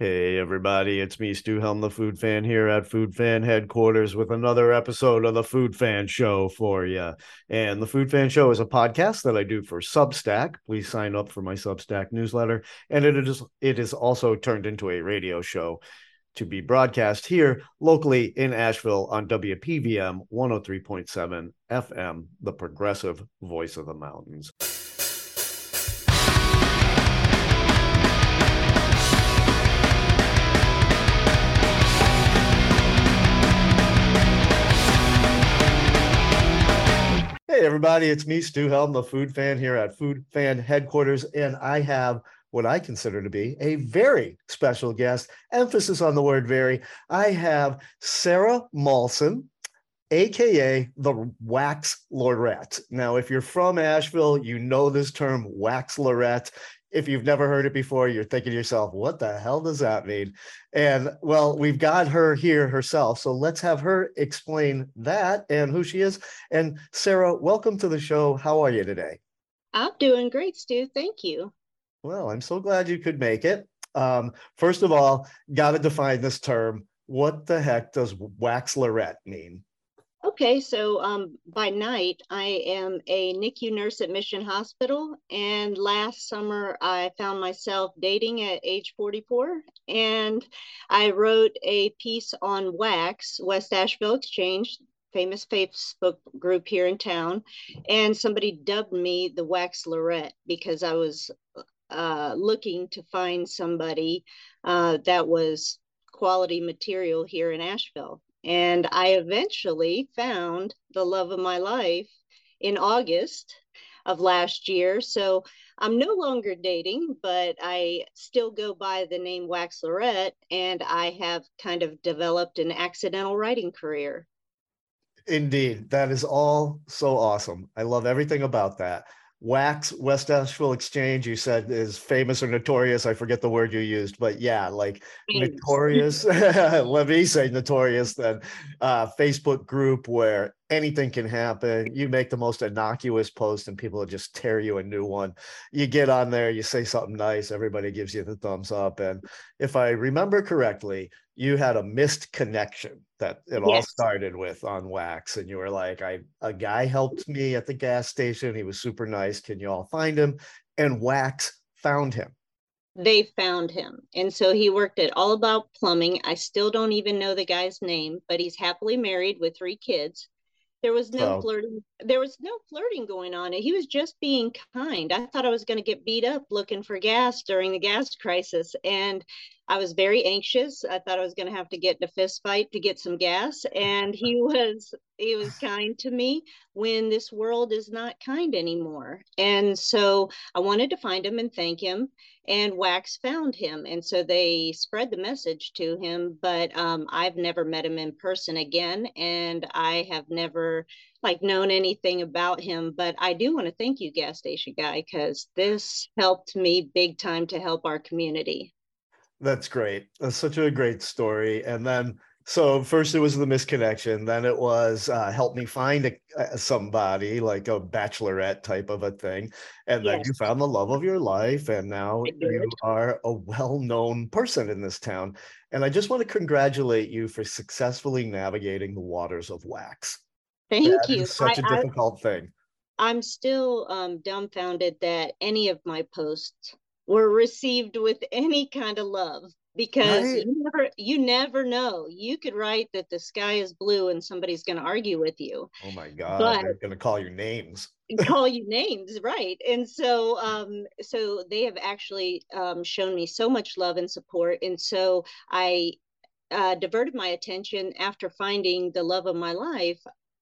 Hey everybody, it's me, Stu Helm, the Food Fan here at Food Fan Headquarters with another episode of the Food Fan Show for you. And the Food Fan Show is a podcast that I do for Substack. Please sign up for my Substack newsletter. And it is it is also turned into a radio show to be broadcast here locally in Asheville on WPVM 103.7 FM, the progressive voice of the mountains. Everybody, it's me, Stu Helm, the food fan here at Food Fan Headquarters, and I have what I consider to be a very special guest. Emphasis on the word very. I have Sara Malson, aka the Waxlorette. Now, if you're from Asheville, you know this term Waxlorette if you've never heard it before, you're thinking to yourself, what the hell does that mean? And well, we've got her here herself. So let's have her explain that and who she is. And Sara, welcome to the show. How are you today? I'm doing great, Stu. Thank you. Well, I'm so glad you could make it. Um, first of all, got to define this term. What the heck does waxlorette mean? Okay, so um, by night, I am a NICU nurse at Mission Hospital. And last summer, I found myself dating at age 44. And I wrote a piece on wax, West Asheville Exchange, famous Facebook group here in town. And somebody dubbed me the Waxlorette because I was uh, looking to find somebody uh, that was quality material here in Asheville. And I eventually found the love of my life in August of last year. So I'm no longer dating, but I still go by the name Waxlorette, and I have kind of developed an accidental writing career. Indeed. That is all so awesome. I love everything about that. Wax West Asheville Exchange, you said is famous or notorious. I forget the word you used, but yeah, like notorious. Let me say notorious then. Uh, Facebook group where anything can happen. You make the most innocuous post and people will just tear you a new one. You get on there, you say something nice, everybody gives you the thumbs up. And if I remember correctly, you had a missed connection that it yes. all started with on wax and you were like i a guy helped me at the gas station. He was super nice. Can you all find him? And wax found him. They found him. And so he worked at all about plumbing. I still don't even know the guy's name but he's happily married with three kids there was no flirting there was no flirting going on he was just being kind i thought i was going to get beat up looking for gas during the gas crisis and I was very anxious. I thought I was going to have to get in a fist fight to get some gas, and he was he was kind to me when this world is not kind anymore. And so I wanted to find him and thank him. And Wax found him, and so they spread the message to him. But um, I've never met him in person again, and I have never like known anything about him. But I do want to thank you, gas station guy, because this helped me big time to help our community. That's great. That's such a great story. And then, so first it was the misconnection, then it was uh, help me find a, somebody like a bachelorette type of a thing, and yes. then you found the love of your life, and now you are a well-known person in this town. And I just want to congratulate you for successfully navigating the waters of wax. Thank that you. such I, a difficult I, thing. I'm still um, dumbfounded that any of my posts were received with any kind of love because right. you never you never know. You could write that the sky is blue and somebody's going to argue with you oh my god but they're going to call you names. call you names right. And so um so they have actually um shown me so much love and support. And so i uh, diverted my attention after finding the love of my life.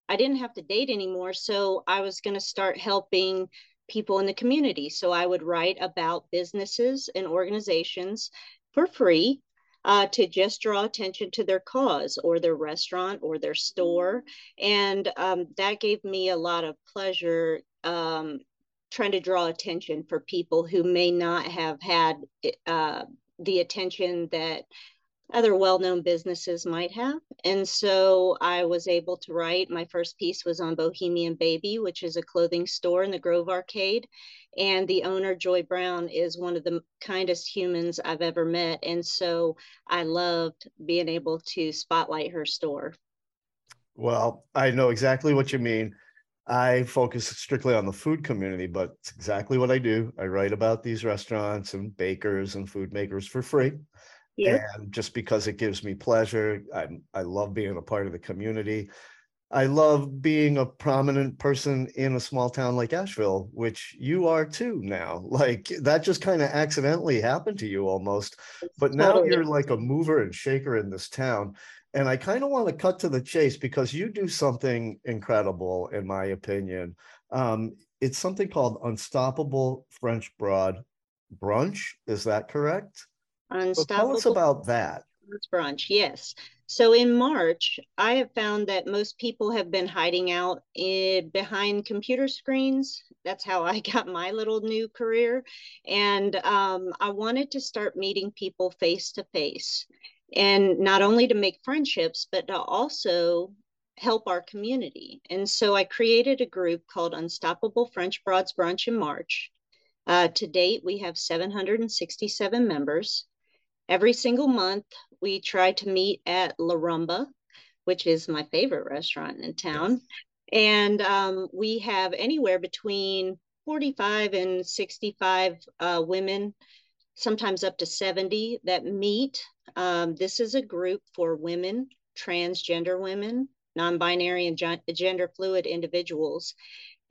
I didn't have to date anymore so i was going to start helping people in the community. So I would write about businesses and organizations for free uh, to just draw attention to their cause or their restaurant or their store. And um, that gave me a lot of pleasure um, trying to draw attention for people who may not have had uh, the attention that other well-known businesses might have. And so I was able to write. My first piece was on Bohemian Baby, which is a clothing store in the Grove Arcade. And the owner, Joy Brown, is one of the kindest humans I've ever met. And so I loved being able to spotlight her store. Well, I know exactly what you mean. I focus strictly on the food community, but it's exactly what I do. I write about these restaurants and bakers and food makers for free. Yeah. And just because it gives me pleasure, I I love being a part of the community. I love being a prominent person in a small town like Asheville, which you are too now. Like that just kind of accidentally happened to you almost. But now you're like a mover and shaker in this town. And I kind of want to cut to the chase because you do something incredible, in my opinion. Um, it's something called Unstoppable French Broad Brunch. Is that correct? Unstoppable. tell us about that. Brunch, yes. So in March, I have found that most people have been hiding out in, behind computer screens. That's how I got my little new career. And um, I wanted to start meeting people face to face. And not only to make friendships, but to also help our community. And so I created a group called Unstoppable French Broads Brunch in March. Uh, to date, we have 767 members. Every single month, we try to meet at La Rumba, which is my favorite restaurant in town. And um, we have anywhere between 45 and 65 uh, women, sometimes up to 70, that meet. Um, this is a group for women, transgender women, non binary, and gender fluid individuals.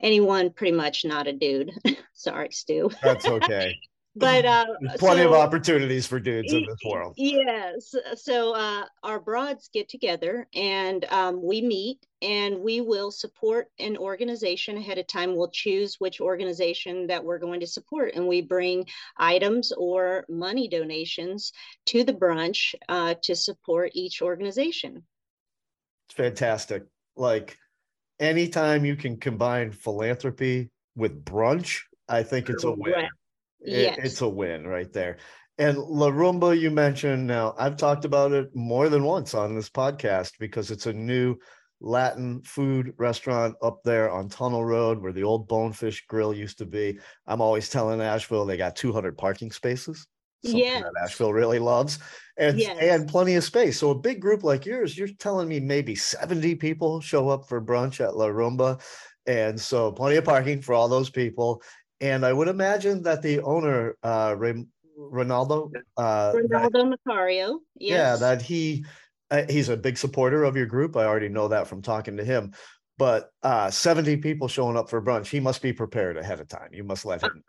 Anyone pretty much not a dude. Sorry, Stu. That's okay. but uh, plenty so, of opportunities for dudes in this world. Yes. So uh, our broads get together and um, we meet and we will support an organization ahead of time. We'll choose which organization that we're going to support and we bring items or money donations to the brunch uh, to support each organization. It's fantastic. Like anytime you can combine philanthropy with brunch, I think it's a win. Right yes. it's a win right there. And La Rumba, you mentioned now, I've talked about it more than once on this podcast because it's a new Latin food restaurant up there on Tunnel Road where the old Bonefish Grill used to be. I'm always telling Asheville they got 200 parking spaces. Yeah, Asheville really loves, and yes. and plenty of space. So a big group like yours, you're telling me maybe 70 people show up for brunch at La Rumba, and so plenty of parking for all those people. And I would imagine that the owner, uh, Ronaldo, uh, Ronaldo that, Macario, yes. yeah, that he uh, he's a big supporter of your group. I already know that from talking to him. But uh, 70 people showing up for brunch, he must be prepared ahead of time. You must let him.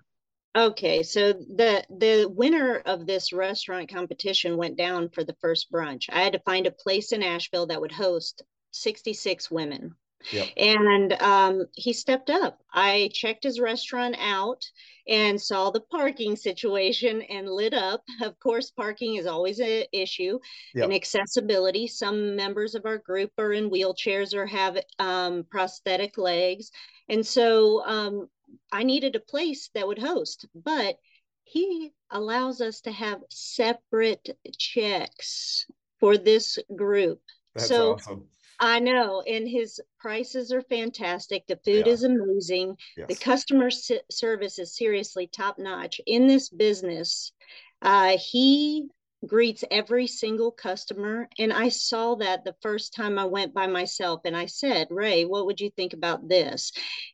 Okay, so the the winner of this restaurant competition went down for the first brunch. I had to find a place in Asheville that would host 66 women. Yep. And um, he stepped up. I checked his restaurant out and saw the parking situation and lit up. Of course, parking is always an issue yep. and accessibility. Some members of our group are in wheelchairs or have um, prosthetic legs. And so um, I needed a place that would host, but he allows us to have separate checks for this group. That's so awesome. I know, and his prices are fantastic. The food yeah. is amazing. Yes. The customer service is seriously top notch. In this business, uh, he greets every single customer. And I saw that the first time I went by myself and I said, Ray, what would you think about this?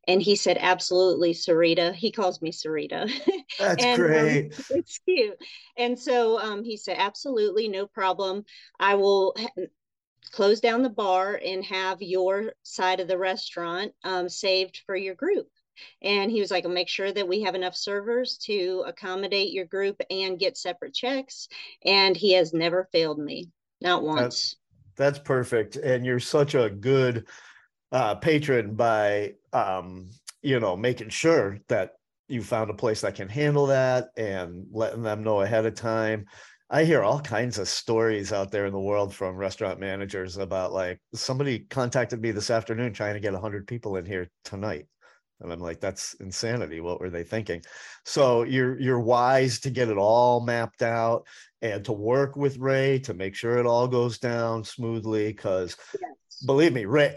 And he said, Absolutely, Sarita. He calls me Sarita. That's and, um, great. Um, it's cute. And so um, he said, Absolutely, no problem. I will close down the bar and have your side of the restaurant um, saved for your group. And he was like, make sure that we have enough servers to accommodate your group and get separate checks. And he has never failed me, not once. That's, that's perfect. And you're such a good uh, patron by, um, you know, making sure that you found a place that can handle that and letting them know ahead of time. I hear all kinds of stories out there in the world from restaurant managers about like somebody contacted me this afternoon trying to get 100 people in here tonight. And I'm like, that's insanity. What were they thinking? So you're you're wise to get it all mapped out and to work with Ray to make sure it all goes down smoothly. Because yes. believe me, Ray,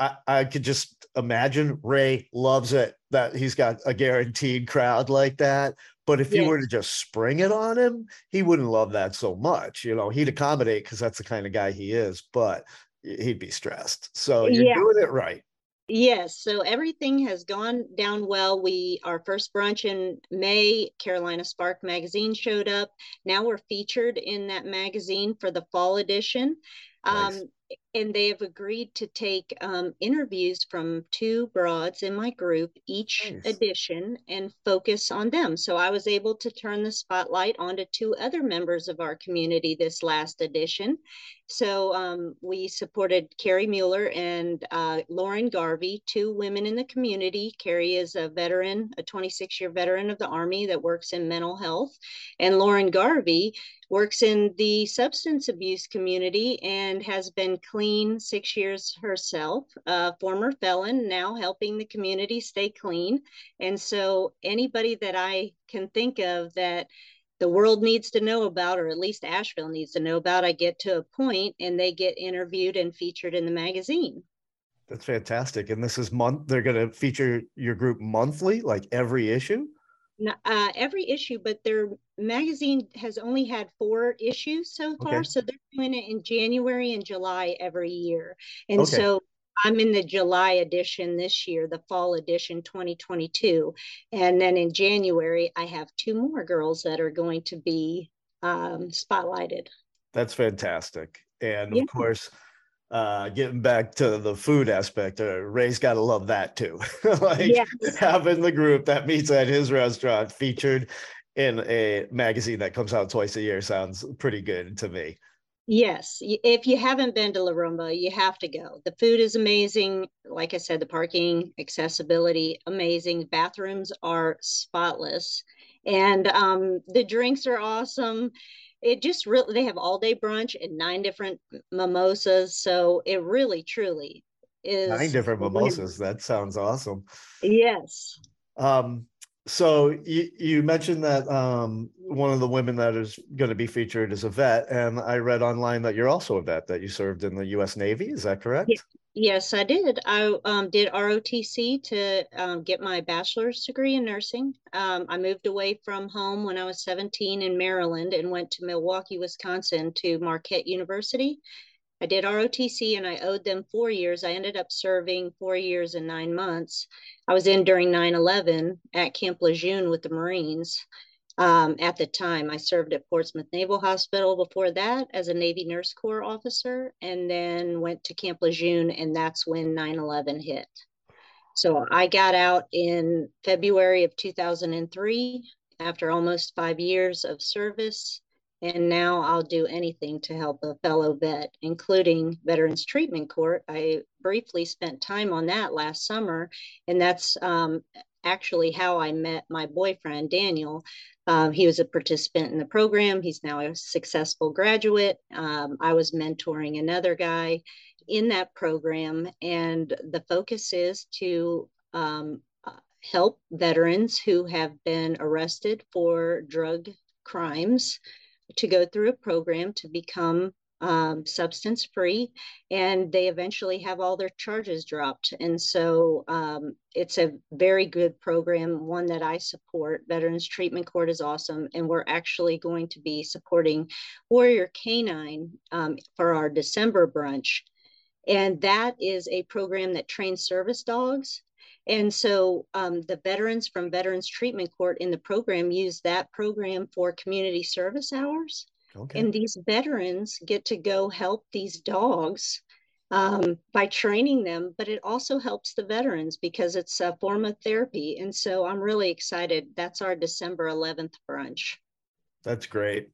I, I could just imagine Ray loves it that he's got a guaranteed crowd like that. But if yes. you were to just spring it on him, he wouldn't love that so much. You know, he'd accommodate because that's the kind of guy he is, but he'd be stressed. So you're yeah. doing it right. Yes, so everything has gone down well. We our first brunch in May, Carolina Spark magazine showed up. Now we're featured in that magazine for the fall edition. Nice. Um, and they have agreed to take um, interviews from two broads in my group each nice. edition and focus on them. So I was able to turn the spotlight onto two other members of our community this last edition. So um, we supported Carrie Mueller and uh, Lauren Garvey, two women in the community. Carrie is a veteran, a 26 year veteran of the Army that works in mental health. And Lauren Garvey works in the substance abuse community and has been clean six years herself, a former felon, now helping the community stay clean. And so anybody that I can think of that the world needs to know about, or at least Asheville needs to know about, I get to a point and they get interviewed and featured in the magazine. That's fantastic. And this is month, they're going to feature your group monthly, like every issue? uh, every issue, but their magazine has only had four issues so far. Okay. So they're doing it in January and July every year. And okay. so I'm in the July edition this year, the fall edition 2022. And then in January, I have two more girls that are going to be um, spotlighted. That's fantastic. And yeah. of course, uh getting back to the food aspect uh, ray's got to love that too like yes. having the group that meets at his restaurant featured in a magazine that comes out twice a year sounds pretty good to me. Yes if you haven't been to la rumba you have to go. The food is amazing. Like i said the parking accessibility amazing. Bathrooms are spotless. And um, the drinks are awesome. It just really they have all day brunch and nine different mimosas. So it really truly is nine different mimosas. That sounds awesome. Yes. Um so you, you mentioned that um, one of the women that is going to be featured is a vet, and I read online that you're also a vet that you served in the U.S. Navy. Is that correct? Yes, I did. I um, did ROTC to um, get my bachelor's degree in nursing. Um, I moved away from home when I was 17 in Maryland and went to Milwaukee, Wisconsin to Marquette University I did ROTC and I owed them four years. I ended up serving four years and nine months. I was in during 9 11 at Camp Lejeune with the Marines. Um, at the time, I served at Portsmouth Naval Hospital before that as a Navy Nurse Corps officer, and then went to Camp Lejeune, and that's when 9 11 hit. So I got out in February of 2003 after almost five years of service and now I'll do anything to help a fellow vet, including Veterans Treatment Court. I briefly spent time on that last summer, and that's um, actually how I met my boyfriend, Daniel. Um, he was a participant in the program. He's now a successful graduate. Um, I was mentoring another guy in that program, and the focus is to um, uh, help veterans who have been arrested for drug crimes to go through a program to become um, substance free and they eventually have all their charges dropped. And so um, it's a very good program one that i support. Veterans treatment court is awesome and we're actually going to be supporting warrior canine um, for our december brunch. And that is a program that trains service dogs and so um, the veterans from Veterans Treatment Court in the program use that program for community service hours. Okay. And these veterans get to go help these dogs um, by training them, but it also helps the veterans because it's a form of therapy. And so I'm really excited. That's our December 11th brunch. That's great.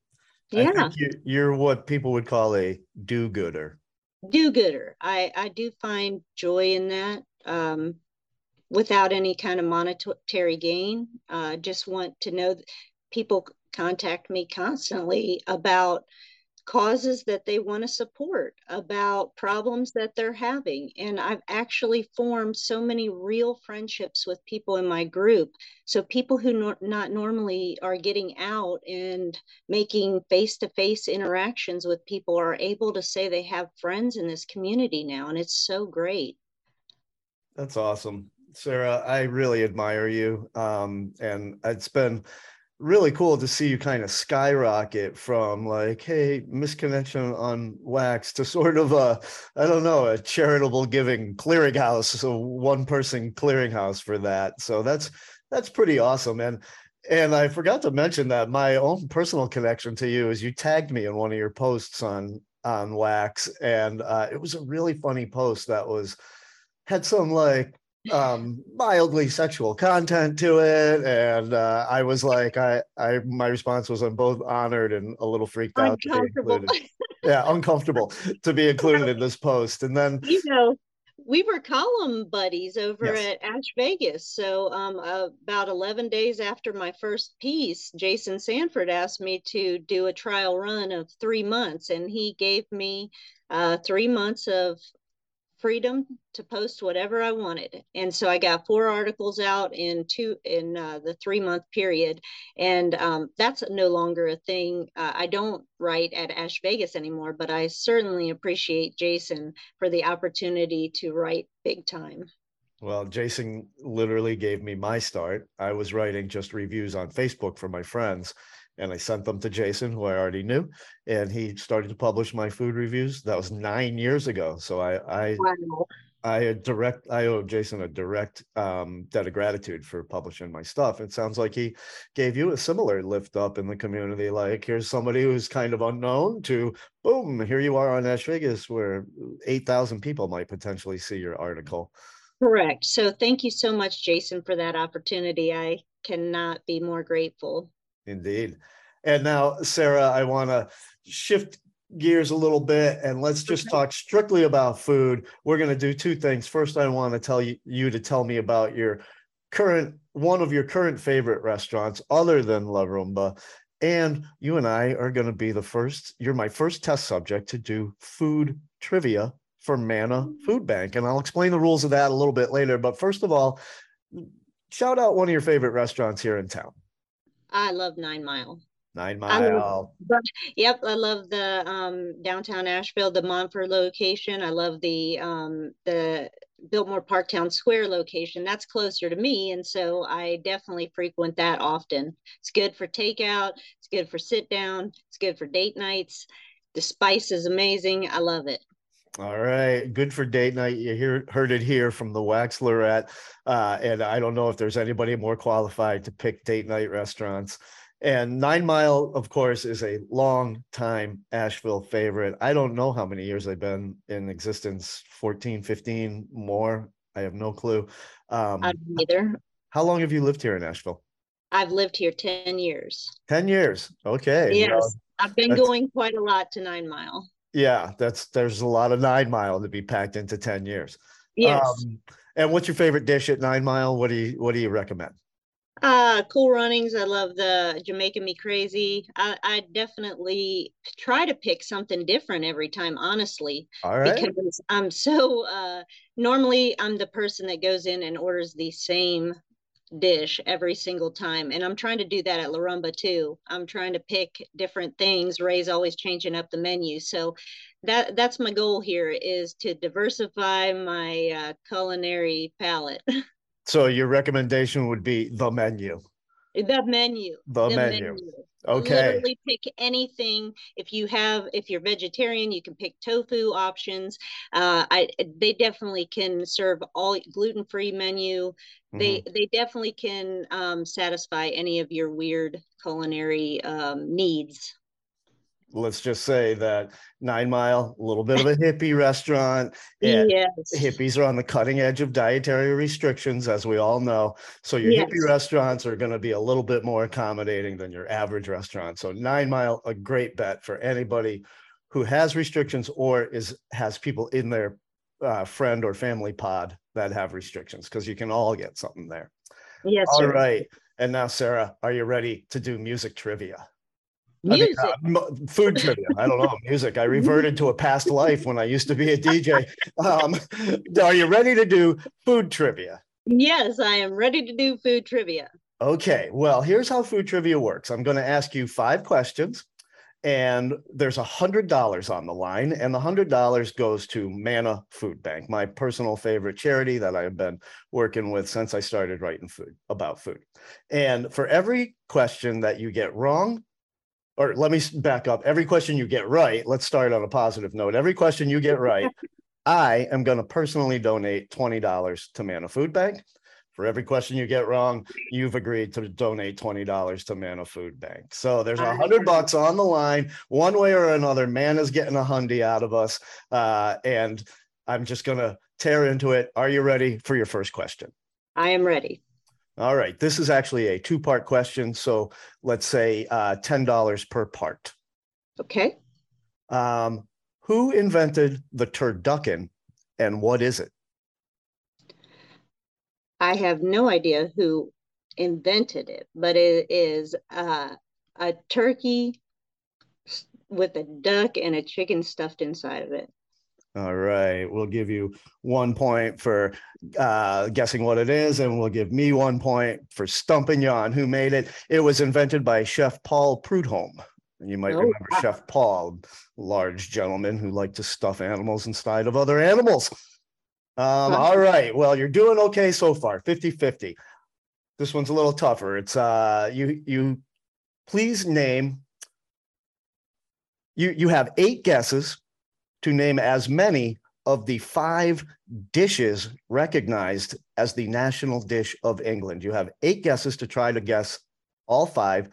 Yeah. you, are what people would call a do gooder. Do gooder. I, I do find joy in that. Um, without any kind of monetary gain. Uh, just want to know people contact me constantly about causes that they want to support, about problems that they're having. And I've actually formed so many real friendships with people in my group. So people who nor- not normally are getting out and making face to face interactions with people are able to say they have friends in this community now. And it's so great. That's awesome. Sara, I really admire you. Um, and it's been really cool to see you kind of skyrocket from like, hey, misconnection on wax to sort of a, I don't know, a charitable giving clearinghouse, so one person clearinghouse for that. So that's that's pretty awesome. And and I forgot to mention that my own personal connection to you is you tagged me in one of your posts on on wax, and uh, it was a really funny post that was had some like um mildly sexual content to it. And uh i was like i i my response was i'm both honored and a little freaked out yeah uncomfortable to be included in this post. And then you know we were column buddies over yes. at ash vegas. So um uh, about 11 days after my first piece jason sandford asked me to do a trial run of three months. And he gave me uh, three months of freedom to post whatever I wanted. And so I got four articles out in two in uh, the three month period, and um, that's no longer a thing. Uh, I don't write at Ash Vegas anymore, but I certainly appreciate Jason for the opportunity to write big time. Well, Jason literally gave me my start. I was writing just reviews on Facebook for my friends and I sent them to Jason, who I already knew, and he started to publish my food reviews. That was nine years ago. So I, I, wow. I direct, I owe Jason a direct um, debt of gratitude for publishing my stuff. It sounds like he gave you a similar lift up in the community. Like here's somebody who's kind of unknown to boom, here you are on Ash Vegas, where eight thousand people might potentially see your article. Correct. So thank you so much, Jason, for that opportunity. I cannot be more grateful. Indeed. And now, Sara, I want to shift gears a little bit and let's just talk strictly about food. We're going to do two things. First, I want to tell you, you to tell me about your current one of your current favorite restaurants other than La Rumba. And you and I are going to be the first, you're my first test subject to do food trivia for Manna mm. Food Bank. And I'll explain the rules of that a little bit later. But first of all, shout out one of your favorite restaurants here in town. I love Nine Mile. Nine Mile. Love, yep, I love the um, downtown Asheville, the Montford location. I love the um, the Biltmore Parktown Square location. That's closer to me, and so I definitely frequent that often. It's good for takeout. It's good for sit down. It's good for date nights. The spice is amazing. I love it. All right, good for date night. You hear, heard it here from the Waxlorette, uh, and I don't know if there's anybody more qualified to pick date night restaurants. And Nine Mile, of course, is a long time Asheville favorite. I don't know how many years they've been in existence 14, 15 more. I have no clue. Um, I don't either. How long have you lived here in Asheville? I've lived here 10 years. 10 years. Okay. Yes. Well, I've been going quite a lot to Nine Mile. Yeah, that's there's a lot of nine mile to be packed into 10 years. Yes. Um, and what's your favorite dish at nine mile? What do you what do you recommend? Uh cool runnings. I love the Jamaican Me Crazy. I, I definitely try to pick something different every time, honestly. All right. Because I'm so uh normally I'm the person that goes in and orders the same dish every single time. And I'm trying to do that at La Rumba too. I'm trying to pick different things. Ray's always changing up the menu. So that that's my goal here is to diversify my uh, culinary palette. so your recommendation would be the menu. The menu. The, the menu. menu. Okay. Literally pick anything. If you have, if you're vegetarian, you can pick tofu options. Uh, I they definitely can serve all gluten free menu. Mm-hmm. They they definitely can um, satisfy any of your weird culinary um, needs let's just say that Nine Mile, a little bit of a hippie restaurant. And yes. hippies are on the cutting edge of dietary restrictions, as we all know. So your yes. hippie restaurants are going to be a little bit more accommodating than your average restaurant. So Nine Mile, a great bet for anybody who has restrictions or is has people in their uh, friend or family pod that have restrictions, because you can all get something there. Yes. All right. And now, Sara, are you ready to do music trivia? Music. I mean, uh, food trivia. I don't know. Music. I reverted to a past life when I used to be a DJ. Um, are you ready to do food trivia? Yes, I am ready to do food trivia. Okay. Well, here's how food trivia works. I'm going to ask you five questions and there's a hundred dollars on the line and the hundred dollars goes to Manna food bank my personal favorite charity that i've been working with since i started writing food about food and for every question that you get wrong or let me back up every question you get right let's start on a positive note every question you get right i am going to personally donate $20 to manna food bank for every question you get wrong, you've agreed to donate $20 to Manna Food Bank. So there's a hundred bucks on the line. One way or another, Manna's getting a hundy out of us. Uh, and I'm just gonna tear into it. Are you ready for your first question? I am ready. All right. This is actually a two-part question. So let's say uh, $10 per part. Okay. Um, who invented the turducken and what is it? I have no idea who invented it, but it is uh, a turkey with a duck and a chicken stuffed inside of it. All right. We'll give you one point for uh, guessing what it is, and we'll give me one point for stumping you on who made it. It was invented by Chef Paul Prudhomme. You might oh, remember wow. Chef Paul, large gentleman who liked to stuff animals inside of other animals. Um, all right. Well, you're doing okay so far, 50 50. This one's a little tougher. It's uh you you please name you you have eight guesses to name as many of the five dishes recognized as the national dish of England. You have eight guesses to try to guess all five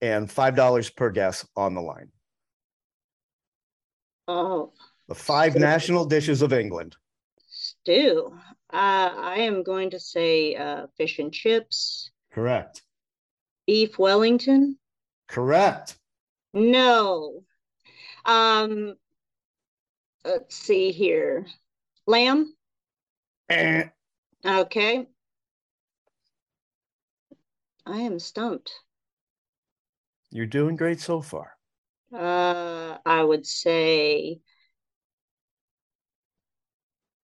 and five dollars per guess on the line. Oh. The five national dishes of England stew. Uh, I am going to say uh, fish and chips. Correct. Beef Wellington. Correct. No. Um. Let's see here. Lamb. Eh. Okay. I am stumped. You're doing great so far. Uh, I would say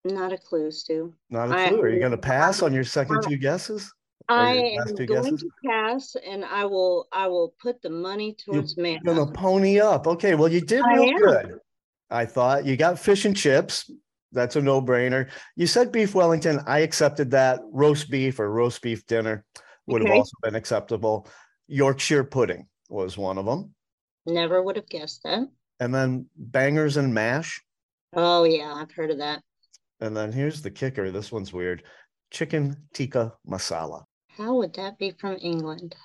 not a clue, Stu. Not a clue. I, Are you going to pass on your second two guesses? I am going guesses? to pass, and I will. I will put the money towards You're man. Going to pony up. Okay. Well, you did real good. I thought you got fish and chips. That's a no-brainer. You said beef Wellington. I accepted that. Roast beef or roast beef dinner would okay. have also been acceptable. Yorkshire pudding was one of them. Never would have guessed that. And then bangers and mash. Oh yeah, I've heard of that. And then here's the kicker. This one's weird. Chicken tikka masala. How would that be from England?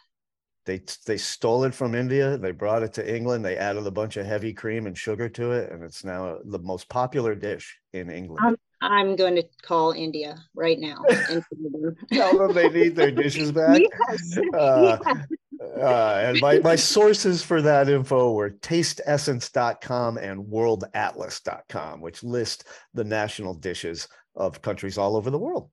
They they stole it from India. They brought it to England. They added a bunch of heavy cream and sugar to it, and it's now the most popular dish in England. I'm, I'm going to call India right now. Tell them they need their dishes back. Yes. Uh, yes. Uh, and my, my sources for that info were tasteessence.com and worldatlas.com, which list the national dishes of countries all over the world.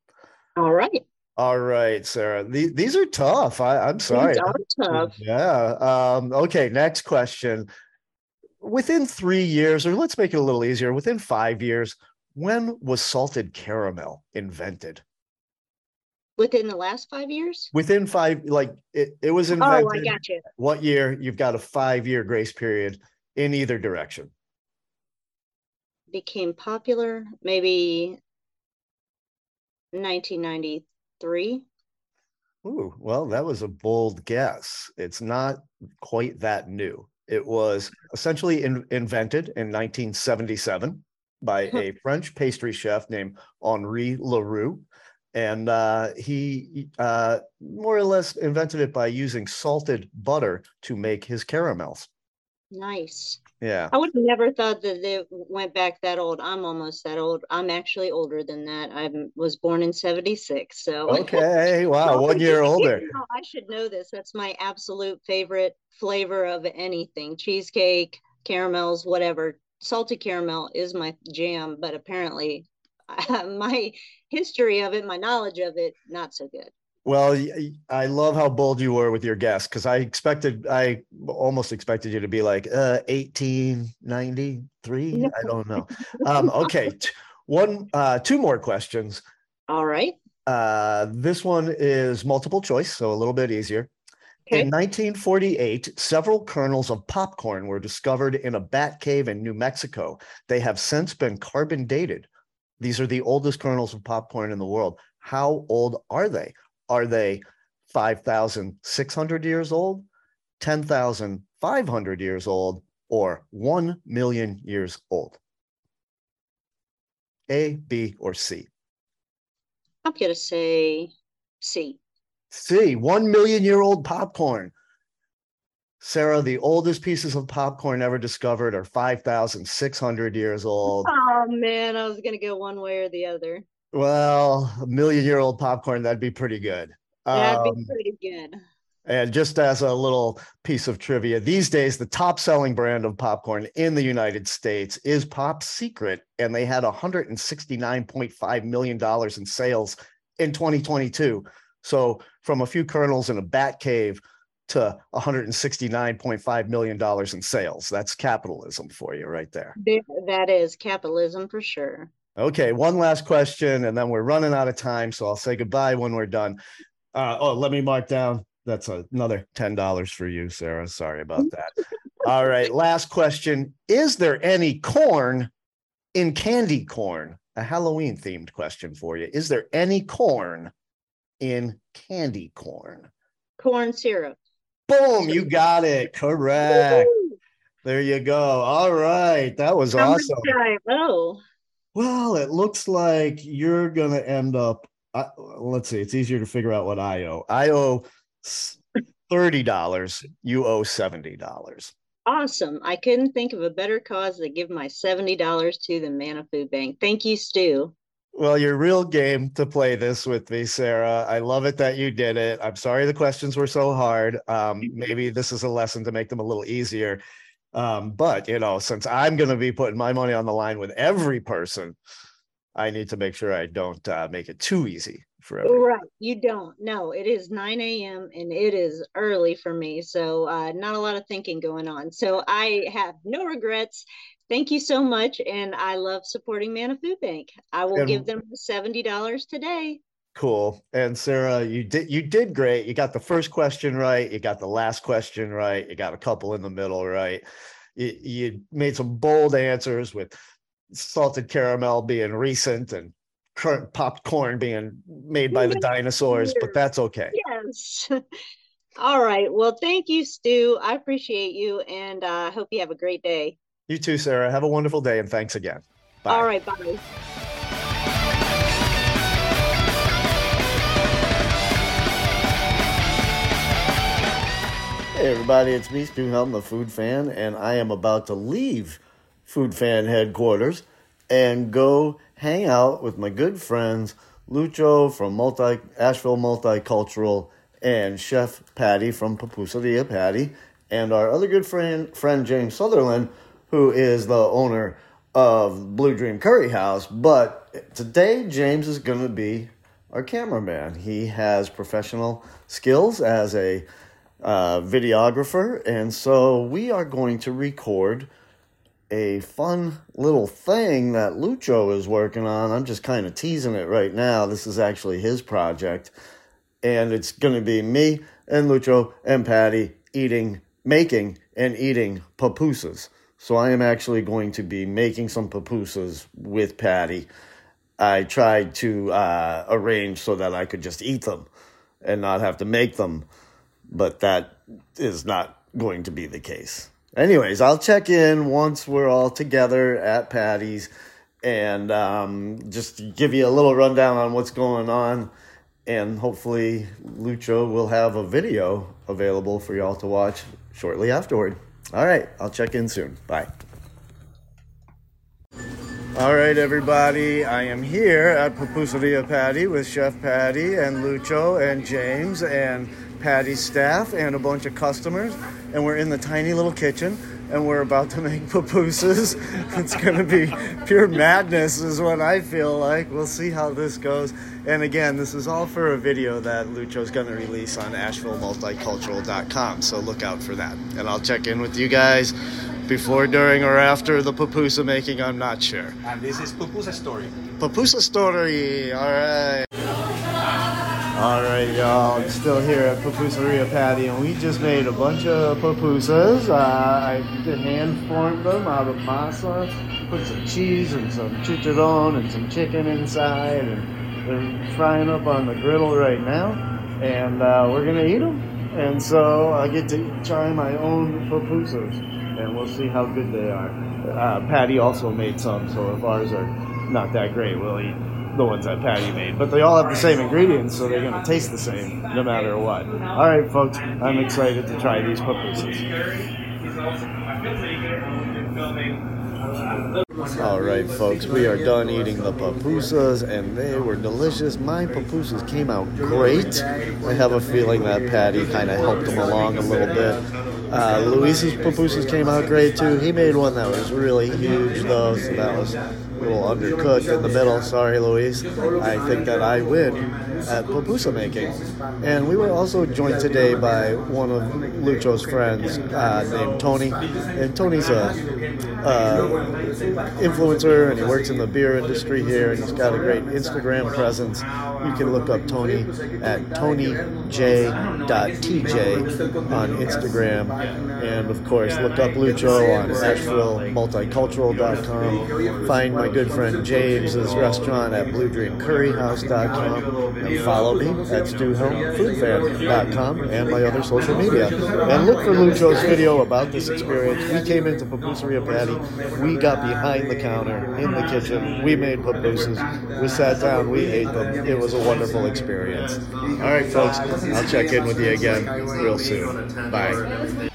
All right. All right, Sara. These, these are tough. I, am sorry. These are tough. Yeah. Um, okay, next question. Within three years, or let's make it a little easier, within five years, when was salted caramel invented? within the last five years? Within five, like it, it was invented. Oh, I got you. What year? You've got a five year grace period in either direction. Became popular maybe 1993. Ooh, well, that was a bold guess. It's not quite that new. It was essentially in, invented in 1977 by a French pastry chef named Henri Leroux and uh, he uh, more or less invented it by using salted butter to make his caramels. Nice. Yeah. I would have never thought that they went back that old. I'm almost that old. I'm actually older than that. I was born in 76. So Okay. Wow. One year older. I should know this. That's my absolute favorite flavor of anything. Cheesecake, caramels, whatever. Salted caramel is my jam, but apparently my history of it, my knowledge of it, not so good. Well, I love how bold you were with your guess because I expected, I almost expected you to be like uh, 1893. No. I don't know. Um, okay, one, uh, two more questions. All right. Uh, this one is multiple choice, so a little bit easier. Okay. In 1948, several kernels of popcorn were discovered in a bat cave in New Mexico. They have since been carbon dated. These are the oldest kernels of popcorn in the world. How old are they? Are they 5,600 years old, 10,500 years old, or 1 million years old? A, B, or C? I'm going to say C. C, 1 million year old popcorn. Sara, the oldest pieces of popcorn ever discovered are 5,600 years old. Oh, man, I was going to go one way or the other. Well, a million year old popcorn, that'd be pretty good. That'd um, be pretty good. And just as a little piece of trivia, these days, the top selling brand of popcorn in the United States is Pop Secret, and they had $169.5 million in sales in 2022. So, from a few kernels in a bat cave to $169.5 million in sales, that's capitalism for you right there. That is capitalism for sure. Okay, one last question, and then we're running out of time. So I'll say goodbye when we're done. Uh, oh, let me mark down. That's another $10 for you, Sara. Sorry about that. All right, last question. Is there any corn in candy corn? A Halloween themed question for you. Is there any corn in candy corn? Corn syrup. Boom, you got it. Correct. There you go. All right. That was How awesome. Oh. Well, it looks like you're going to end up. Uh, let's see. It's easier to figure out what I owe. I owe $30. You owe $70. Awesome. I couldn't think of a better cause to give my $70 to the Manna Food Bank. Thank you, Stu. Well, you're real game to play this with me, Sara. I love it that you did it. I'm sorry the questions were so hard. Um, maybe this is a lesson to make them a little easier. Um, but you know, since I'm going to be putting my money on the line with every person, I need to make sure I don't uh, make it too easy for everyone. Right, you don't. No, it is 9 a.m. and it is early for me, so uh, not a lot of thinking going on. So I have no regrets. Thank you so much, and I love supporting Manna Food Bank. I will and, give them seventy dollars today. Cool. And Sara, you did you did great. You got the first question right. You got the last question right. You got a couple in the middle right. You, you made some bold answers with salted caramel being recent and current popcorn being made by the dinosaurs, but that's okay. Yes. All right. Well, thank you, Stu. I appreciate you, and I uh, hope you have a great day. You too, Sara. Have a wonderful day, and thanks again. Bye. All right. Bye. Hey everybody, it's me, Stu Helm, the Food Fan, and I am about to leave Food Fan headquarters and go hang out with my good friends Lucho from Multi Asheville Multicultural and Chef Patty from Pupuseria Patty, and our other good friend friend James Sutherland, who is the owner of Blue Dream Curry House. But today James is to be our cameraman. He has professional skills as a uh, videographer, and so we are going to record a fun little thing that Lucho is working on. I'm just kind of teasing it right now. This is actually his project, and it's going to be me and Lucho and Patty eating, making, and eating pupusas. So I am actually going to be making some pupusas with Patty. I tried to uh, arrange so that I could just eat them and not have to make them but that is not going to be the case. Anyways, I'll check in once we're all together at Patty's and um, just give you a little rundown on what's going on. And hopefully, Lucho will have a video available for y'all to watch shortly afterward. All right, I'll check in soon. Bye. All right, everybody. I am here at Pupuseria Patty with Chef Patty and Lucho and James and Patty's staff and a bunch of customers. And we're in the tiny little kitchen. and we're about to make pupusas. it's going to be pure madness, is what I feel like. We'll see how this goes. And again, this is all for a video that Lucho's going to release on AshevilleMulticultural.com. So look out for that. And I'll check in with you guys before, during, or after the pupusa making. I'm not sure. And this is Pupusa Story. Pupusa Story. All right. All right, y'all. I'm still here at Pupuseria Patty, and we just made a bunch of pupusas. Uh, I hand formed them out of masa, put some cheese and some chicharron and some chicken inside, and they're frying up on the griddle right now. And uh, we're gonna eat them. And so I get to try my own pupusas, and we'll see how good they are. Uh, Patty also made some, so if ours are not that great, we'll eat the ones that Patty made, but they all have the same ingredients, so they're going to taste the same no matter what. All right, folks, I'm excited to try these pupusas. All right, folks, we are done eating the pupusas, and they were delicious. My pupusas came out great. I have a feeling that Patty kind of helped them along a little bit. Uh, Luis's pupusas came out great too. He made one that was really huge, though, so that was little undercooked in the middle. Sorry, Louise. I think that I win at pupusa making. And we were also joined today by one of Lucho's friends uh, named Tony. And Tony's a uh, influencer and he works in the beer industry here and he's got a great Instagram presence. You can look up Tony at tonyj.tj on Instagram. And of course, look up Lucho on AshevilleMulticultural.com. Find my good friend James's restaurant at BlueDreamCurryHouse.com and follow me at StuHelmFoodFan.com and my other social media. And look for Lucho's video about this experience. We came into Pupuseria Patty. We got behind the counter in the kitchen. We made pupusas. We sat down. We ate them. It was a wonderful experience. All right, folks. I'll check in with you again real soon. Bye.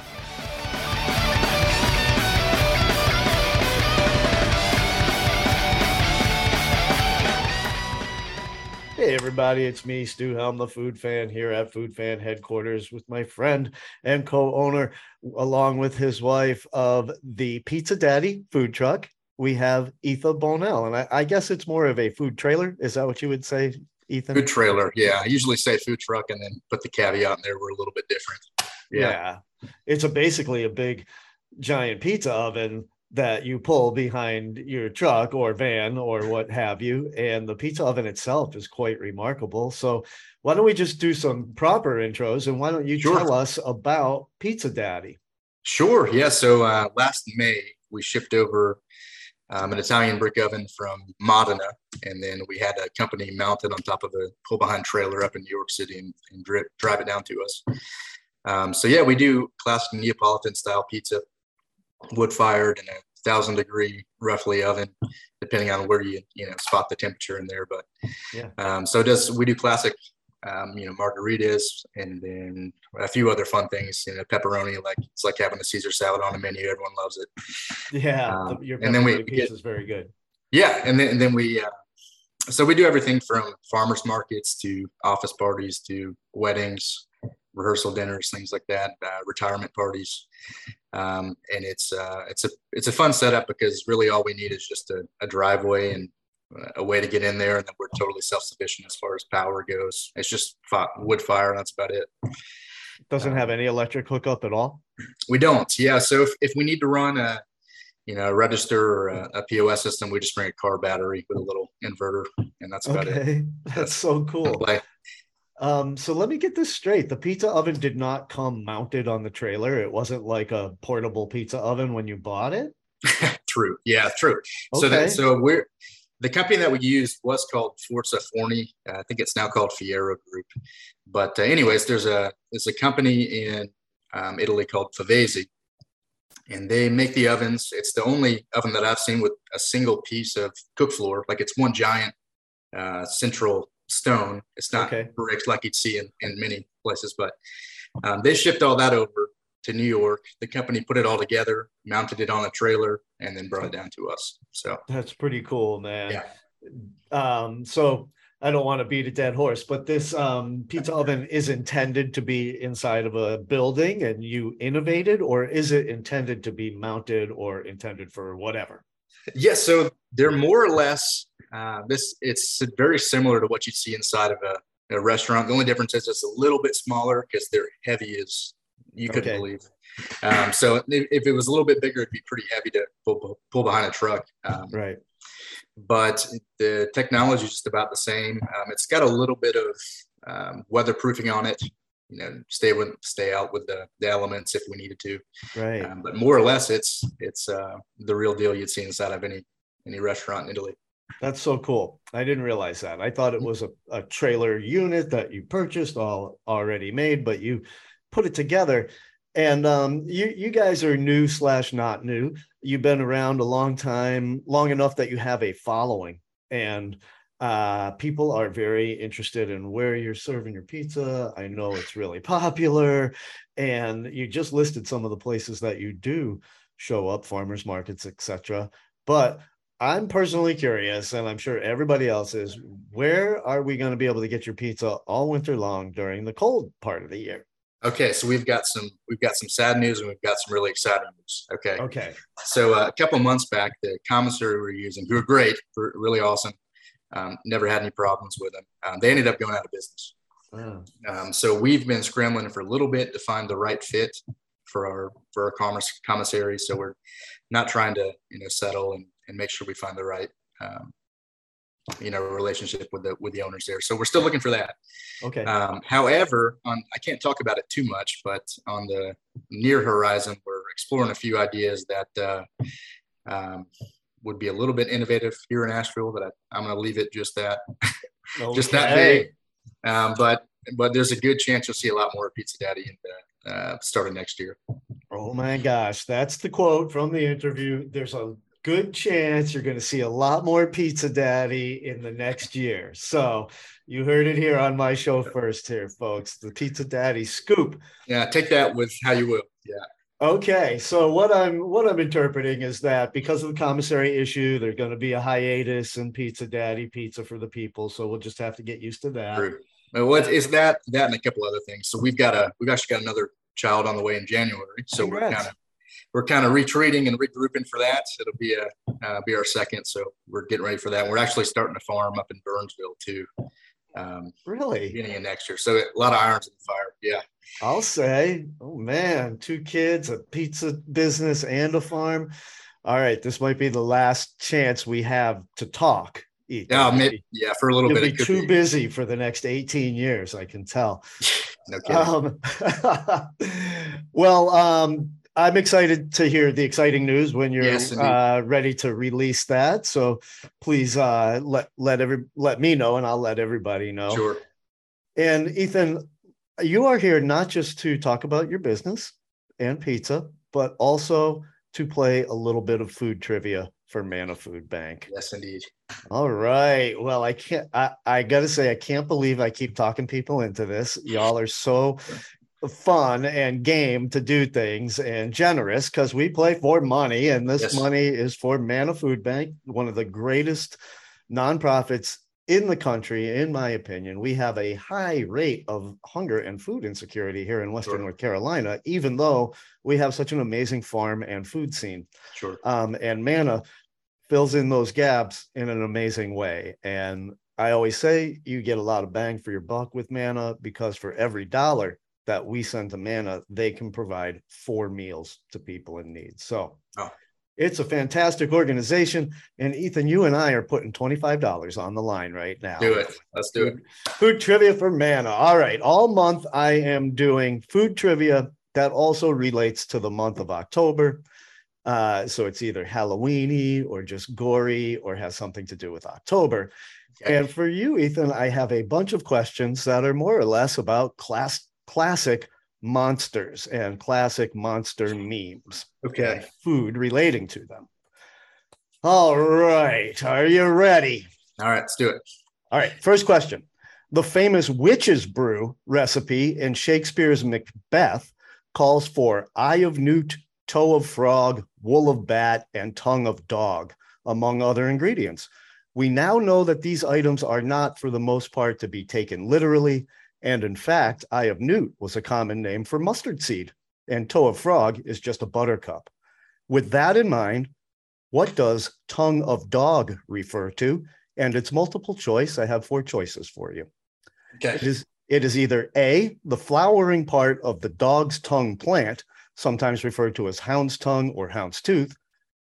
Hey everybody, it's me, Stu Helm, the food fan here at Food Fan headquarters with my friend and co-owner, along with his wife of the Pizza Daddy food truck. We have Ethan Bonnell, and I, I, guess it's more of a food trailer. Is that what you would say, Ethan? Food trailer, yeah. I usually say food truck and then put the caveat in there. We're a little bit different. Yeah, yeah. it's a basically a big giant pizza oven that you pull behind your truck or van or what have you. And the pizza oven itself is quite remarkable. So, why don't we just do some proper intros and why don't you sure. tell us about Pizza Daddy? Sure. Yeah. So, uh, last May, we shipped over um, an Italian brick oven from Modena. And then we had a company mounted on top of a pull behind trailer up in New York City and, and drive it down to us. Um, so, yeah, we do classic Neapolitan style pizza wood fired in a thousand degree roughly oven, depending on where you you know spot the temperature in there. But yeah, um, so does we do classic um, you know margaritas and then a few other fun things. You know, pepperoni like it's like having a Caesar salad on a menu. Everyone loves it. Yeah, um, your and then we piece is very good. Yeah, and then and then we. Uh, so we do everything from farmers markets to office parties to weddings, rehearsal dinners, things like that, uh, retirement parties, um, and it's uh, it's a it's a fun setup because really all we need is just a, a driveway and a way to get in there, and then we're totally self sufficient as far as power goes. It's just wood fire, and that's about it. Doesn't have any electric hookup at all. We don't. Yeah. So if, if we need to run a you know, a register or a, a, POS system, we just bring a car battery with a little inverter, and that's about okay. it. That's so cool. Um, so let me get this straight. The pizza oven did not come mounted on the trailer. It wasn't like a portable pizza oven when you bought it. true. Yeah, true. Okay. So that so we're the company that we used was called Forza Forni. Uh, I think it's now called Fiero Group. But uh, anyways, there's a there's a company in um, Italy called Favesi, and they make the ovens. It's the only oven that I've seen with a single piece of cook floor. Like it's one giant uh, central stone. It's not okay. brick like you'd see in, in many places, but um, they shipped all that over to New York. The company put it all together, mounted it on a trailer, and then brought it down to us. So that's pretty cool, man. Yeah. Um, so I don't want to beat a dead horse, but this um, pizza oven is intended to be inside of a building and you innovated, or is it intended to be mounted or intended for whatever? Yes, so they're more or less uh, this. It's very similar to what you'd see inside of a, a, restaurant. The only difference is it's a little bit smaller because they're heavy as you couldn't okay. believe. Um, so if, if, it was a little bit bigger, it'd be pretty heavy to pull, pull behind a truck. Um, right but the technology is just about the same. Um, it's got a little bit of um, weatherproofing on it. You know, stay with stay out with the, the elements if we needed to. Right. Um, but more or less, it's it's uh, the real deal you'd see inside of any any restaurant in Italy. That's so cool. I didn't realize that. I thought it was a, a trailer unit that you purchased all already made, but you put it together. And um, you you guys are new slash not new you've been around a long time, long enough that you have a following, and uh, people are very interested in where you're serving your pizza. I know it's really popular, and you just listed some of the places that you do show up, farmers markets, etc. But I'm personally curious, and I'm sure everybody else is. Where are we going to be able to get your pizza all winter long during the cold part of the year? Okay, so we've got some we've got some sad news and we've got some really exciting news. Okay. Okay. So uh, a couple months back, the commissary we were using, who were great, really awesome, um, never had any problems with them. Um, they ended up going out of business. Oh. Um, so we've been scrambling for a little bit to find the right fit for our for our commerce commissary. So we're not trying to you know settle and, and make sure we find the right um, you know relationship with the with the owners there. So we're still looking for that. Okay. Um, however on i can't talk about it too much but on the near horizon we're exploring a few ideas that uh, um, would be a little bit innovative here in asheville but I, am going to leave it just that okay. just that big. Um, but but there's a good chance you'll see a lot more pizza daddy in the, uh, starting next year. Oh my gosh that's the quote from the interview. There's a good chance you're going to see a lot more Pizza Daddy in the next year. So you heard it here on my show first, here, folks. The Pizza Daddy scoop. Yeah, take that with how you will. Yeah. Okay, so what I'm what I'm interpreting is that because of the commissary issue, there's going to be a hiatus in Pizza Daddy pizza for the people. So we'll just have to get used to that. True. Well, is that that and a couple other things. So we've got a we've actually got another child on the way in January. So Congrats. we're kind of we're kind of retreating and regrouping for that. It'll be a uh, be our second, so we're getting ready for that. We're actually starting a farm up in Burnsville too. Um, really? Beginning of next year, so a lot of irons in the fire. Yeah. I'll say, oh man, two kids, a pizza business, and a farm. All right, this might be the last chance we have to talk. Yeah, maybe, yeah, for a little You'll bit. Be too be. busy for the next 18 years, I can tell. no kidding. Um, well, um, I'm excited to hear the exciting news when you're yes, uh, ready to release that. So please uh, let let every let me know, and I'll let everybody know. Sure. And Ethan, you are here not just to talk about your business and pizza, but also to play a little bit of food trivia for Manna Food Bank. Yes, indeed. All right. Well, I can't. I I got to say, I can't believe I keep talking people into this. Y'all are so fun and game to do things and generous because we play for money and this yes. money is for Manna Food Bank, one of the greatest nonprofits in the country, in my opinion. We have a high rate of hunger and food insecurity here in Western sure. North Carolina, even though we have such an amazing farm and food scene. Sure. Um, and Manna fills in those gaps in an amazing way. And I always say you get a lot of bang for your buck with Manna because for every dollar that we send to Manna, they can provide four meals to people in need. So oh. it's a fantastic organization. And Ethan, you and I are putting $25 on the line right now. Do it. Let's do it. Food trivia for Manna. All right. All month I am doing food trivia that also relates to the month of October. Uh, so it's either Halloweeny or just gory or has something to do with October. Okay. And for you, Ethan, I have a bunch of questions that are more or less about class classic monsters and classic monster memes. Okay. Food relating to them. All right. Are you ready? All right, let's do it. All right. First question. The famous witch's brew recipe in Shakespeare's Macbeth calls for eye of newt, toe of frog, wool of bat, and tongue of dog, among other ingredients. We now know that these items are not, for the most part, to be taken literally. And in fact, eye of newt was a common name for mustard seed, and toe of frog is just a buttercup. With that in mind, what does tongue of dog refer to? And it's multiple choice. I have four choices for you. Okay. It is, it is either A, the flowering part of the dog's tongue plant, sometimes referred to as hound's tongue or hound's tooth,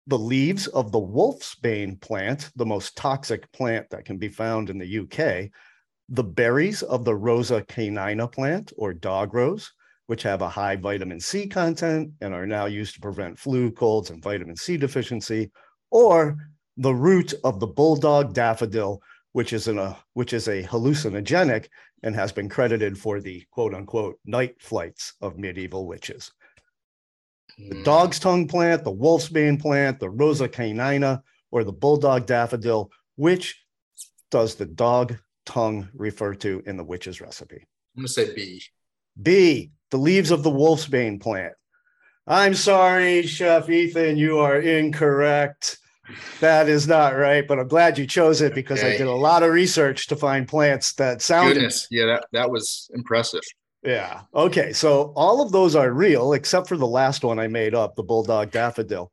the leaves of the wolfsbane plant, the most toxic plant that can be found in the UK, the berries of the Rosa canina plant or dog rose, which have a high vitamin C content and are now used to prevent flu, colds, and vitamin C deficiency, or the root of the bulldog daffodil, which is, a, which is a hallucinogenic and has been credited for the quote unquote night flights of medieval witches the hmm. dog's tongue plant, the wolfsbane plant, the rosa canina, or the bulldog daffodil. Which does the dog tongue referred to in the witch's recipe? I'm going to say B. B, the leaves of the wolfsbane plant. I'm sorry, Chef Ethan, you are incorrect. That is not right, but I'm glad you chose it because okay. I did a lot of research to find plants that sounded. Goodness, yeah, that, that was impressive. Yeah. Okay. So all of those are real, except for the last one I made up, the bulldog daffodil.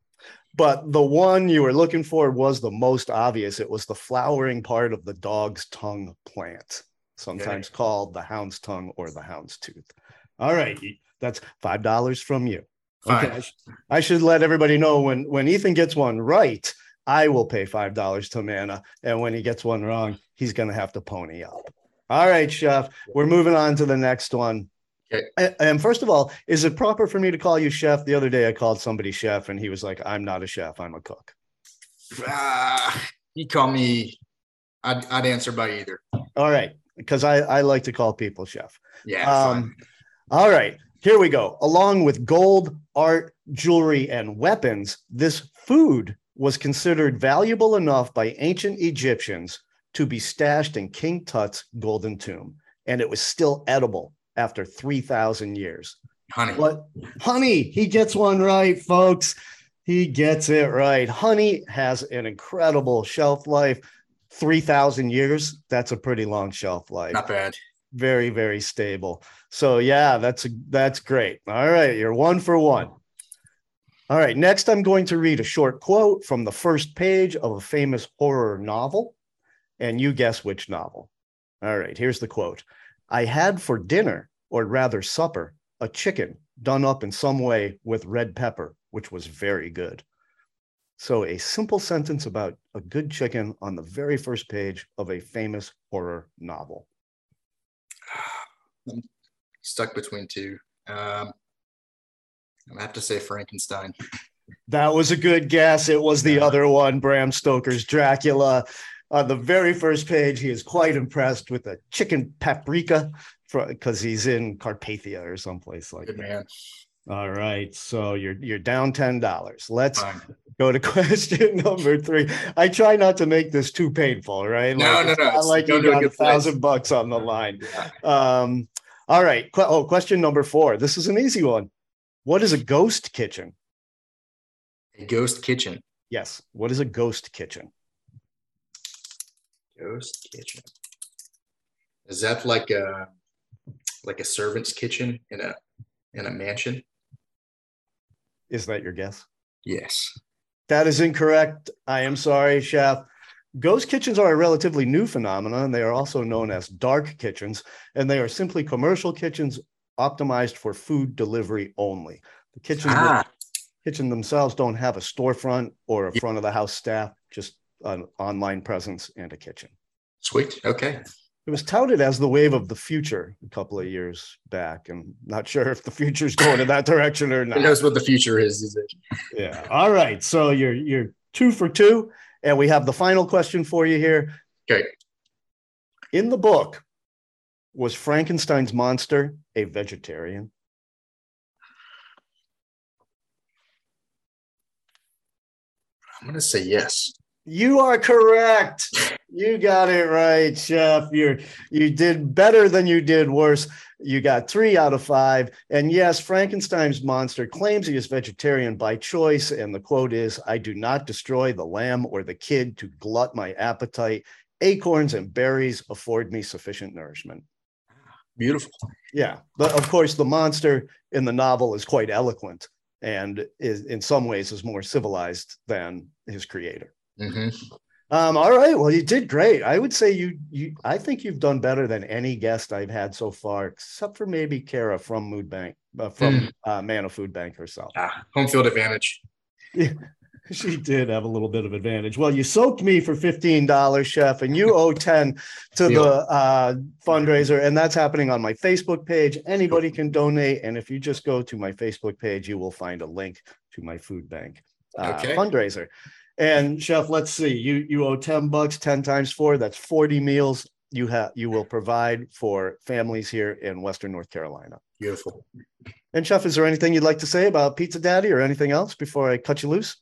But the one you were looking for was the most obvious. It was the flowering part of the dog's tongue plant, sometimes okay. called the hound's tongue or the hound's tooth. All right. That's five dollars from you. Okay. I, sh- I should let everybody know when when Ethan gets one right, I will pay five dollars to Manna, and when he gets one wrong, he's going to have to pony up. All right, chef. We're moving on to the next one. Okay. And first of all, is it proper for me to call you chef? The other day I called somebody chef and he was like, I'm not a chef, I'm a cook. Uh, you call me, I'd, I'd answer by either. All right. Because I, I like to call people chef. Yeah. Um, all right. Here we go. Along with gold, art, jewelry, and weapons, this food was considered valuable enough by ancient Egyptians to be stashed in King Tut's golden tomb, and it was still edible after 3,000 years. Honey. What? Honey, he gets one right, folks. He gets it right. Honey has an incredible shelf life. 3,000 years. That's a pretty long shelf life. Not bad. Very, very stable. So, yeah, that's, that's great. All right. You're one for one. All right. Next, I'm going to read a short quote from the first page of a famous horror novel and you guess which novel. All right, here's the quote I had for dinner, or rather supper, a chicken done up in some way with red pepper, which was very good. So, a simple sentence about a good chicken on the very first page of a famous horror novel. I'm stuck between two. Um, I have to say Frankenstein. That was a good guess. It was the other one, Bram Stoker's Dracula on the very first page, he is quite impressed with a chicken paprika because he's in Carpathia or someplace like Good that. Man. All right, so you're you're down ten dollars. Let's Fine. go to question number three. I try not to make this too painful, right? No, like, no, no. Not like you got a, a thousand bucks on the line. Um, all right. Qu- oh, question number four. This is an easy one. What is a ghost kitchen? A ghost kitchen. Yes. What is a ghost kitchen? Ghost kitchen. Is that like a like a servant's kitchen in a in a mansion? Is that your guess? Yes. That is incorrect. I am sorry, chef. Ghost kitchens are a relatively new phenomenon. They are also known as dark kitchens, and they are simply commercial kitchens optimized for food delivery only. The kitchen, ah. kitchen themselves don't have a storefront or a front of the house staff, just an online presence and a kitchen. Sweet. Okay. It was touted as the wave of the future a couple of years back, and not sure if the future is going in that direction or not. Who knows what the future is? Is it? Yeah. All right. So you're you're two for two, and we have the final question for you here. Okay. In the book, was Frankenstein's monster a vegetarian? I'm going to say yes. You are correct. You got it right, chef. You're you did better than you did worse. You got three out of five. And yes, Frankenstein's monster claims he is vegetarian by choice. And the quote is I do not destroy the lamb or the kid to glut my appetite. Acorns and berries afford me sufficient nourishment. Beautiful. Yeah. But of course, the monster in the novel is quite eloquent and is in some ways is more civilized than his creator. Mm-hmm. Um, all right. Well, you did great. I would say you you I think you've done better than any guest I've had so far, except for maybe Kara from Mood Bank, uh, from mm. uh, Food Bank herself. Ah, home field advantage. Yeah, she did have a little bit of advantage. Well, you soaked me for fifteen dollars, chef, and you owe ten to the uh, fundraiser, and that's happening on my Facebook page. Anybody can donate, and if you just go to my Facebook page, you will find a link to my food bank uh, okay. fundraiser. And chef, let's see, you you owe 10 bucks, 10 times four, that's 40 meals you have you will provide for families here in Western North Carolina. Beautiful. And chef, is there anything you'd like to say about Pizza Daddy or anything else before I cut you loose?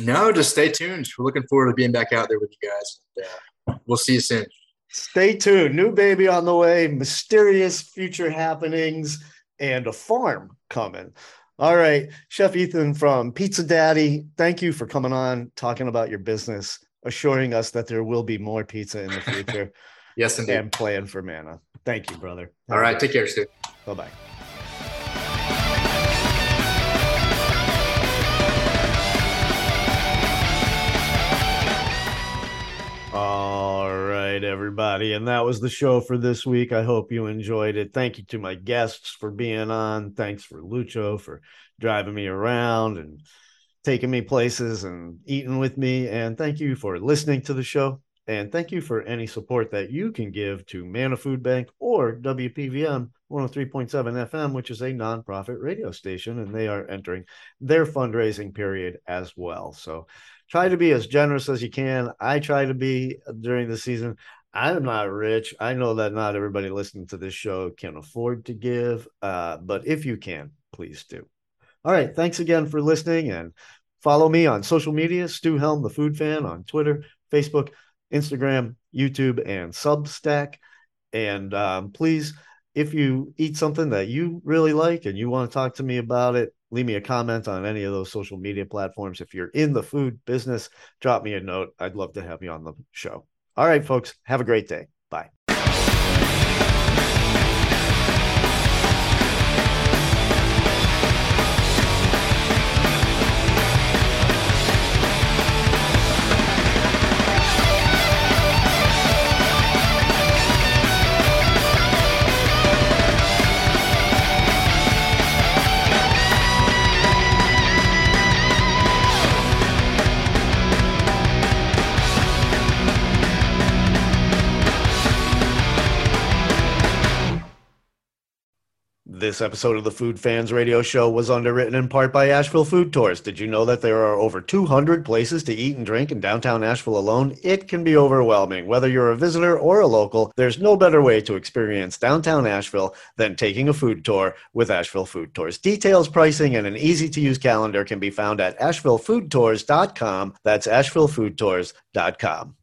No, just stay tuned. We're looking forward to being back out there with you guys. And, uh, we'll see you soon. Stay tuned. New baby on the way, mysterious future happenings, and a farm coming. All right, Chef Ethan from Pizza Daddy, thank you for coming on, talking about your business, assuring us that there will be more pizza in the future. yes, indeed. And plan for Manna. Thank you, brother. All right, take care, Stu. Bye bye. Oh. Right, everybody. And that was the show for this week. I hope you enjoyed it. Thank you to my guests for being on. Thanks for Lucho for driving me around and taking me places and eating with me. And thank you for listening to the show. And thank you for any support that you can give to Manna Food Bank or WPVM 103.7 FM, which is a nonprofit radio station, and they are entering their fundraising period as well. So try to be as generous as you can. I try to be during the season. I'm not rich. I know that not everybody listening to this show can afford to give, uh, but if you can, please do. All right. Thanks again for listening and follow me on social media, Stu Helm, the food fan, on Twitter, Facebook, Instagram, YouTube, and Substack. And um, please, if you eat something that you really like and you want to talk to me about it, leave me a comment on any of those social media platforms. If you're in the food business, drop me a note. I'd love to have you on the show. All right, folks, have a great day. This episode of the Food Fans Radio Show was underwritten in part by Asheville Food Tours. Did you know that there are over 200 places to eat and drink in downtown Asheville alone? It can be overwhelming. Whether you're a visitor or a local, there's no better way to experience downtown Asheville than taking a food tour with Asheville Food Tours. Details, pricing, and an easy to use calendar can be found at ashevillefoodtours.com. That's ashevillefoodtours.com.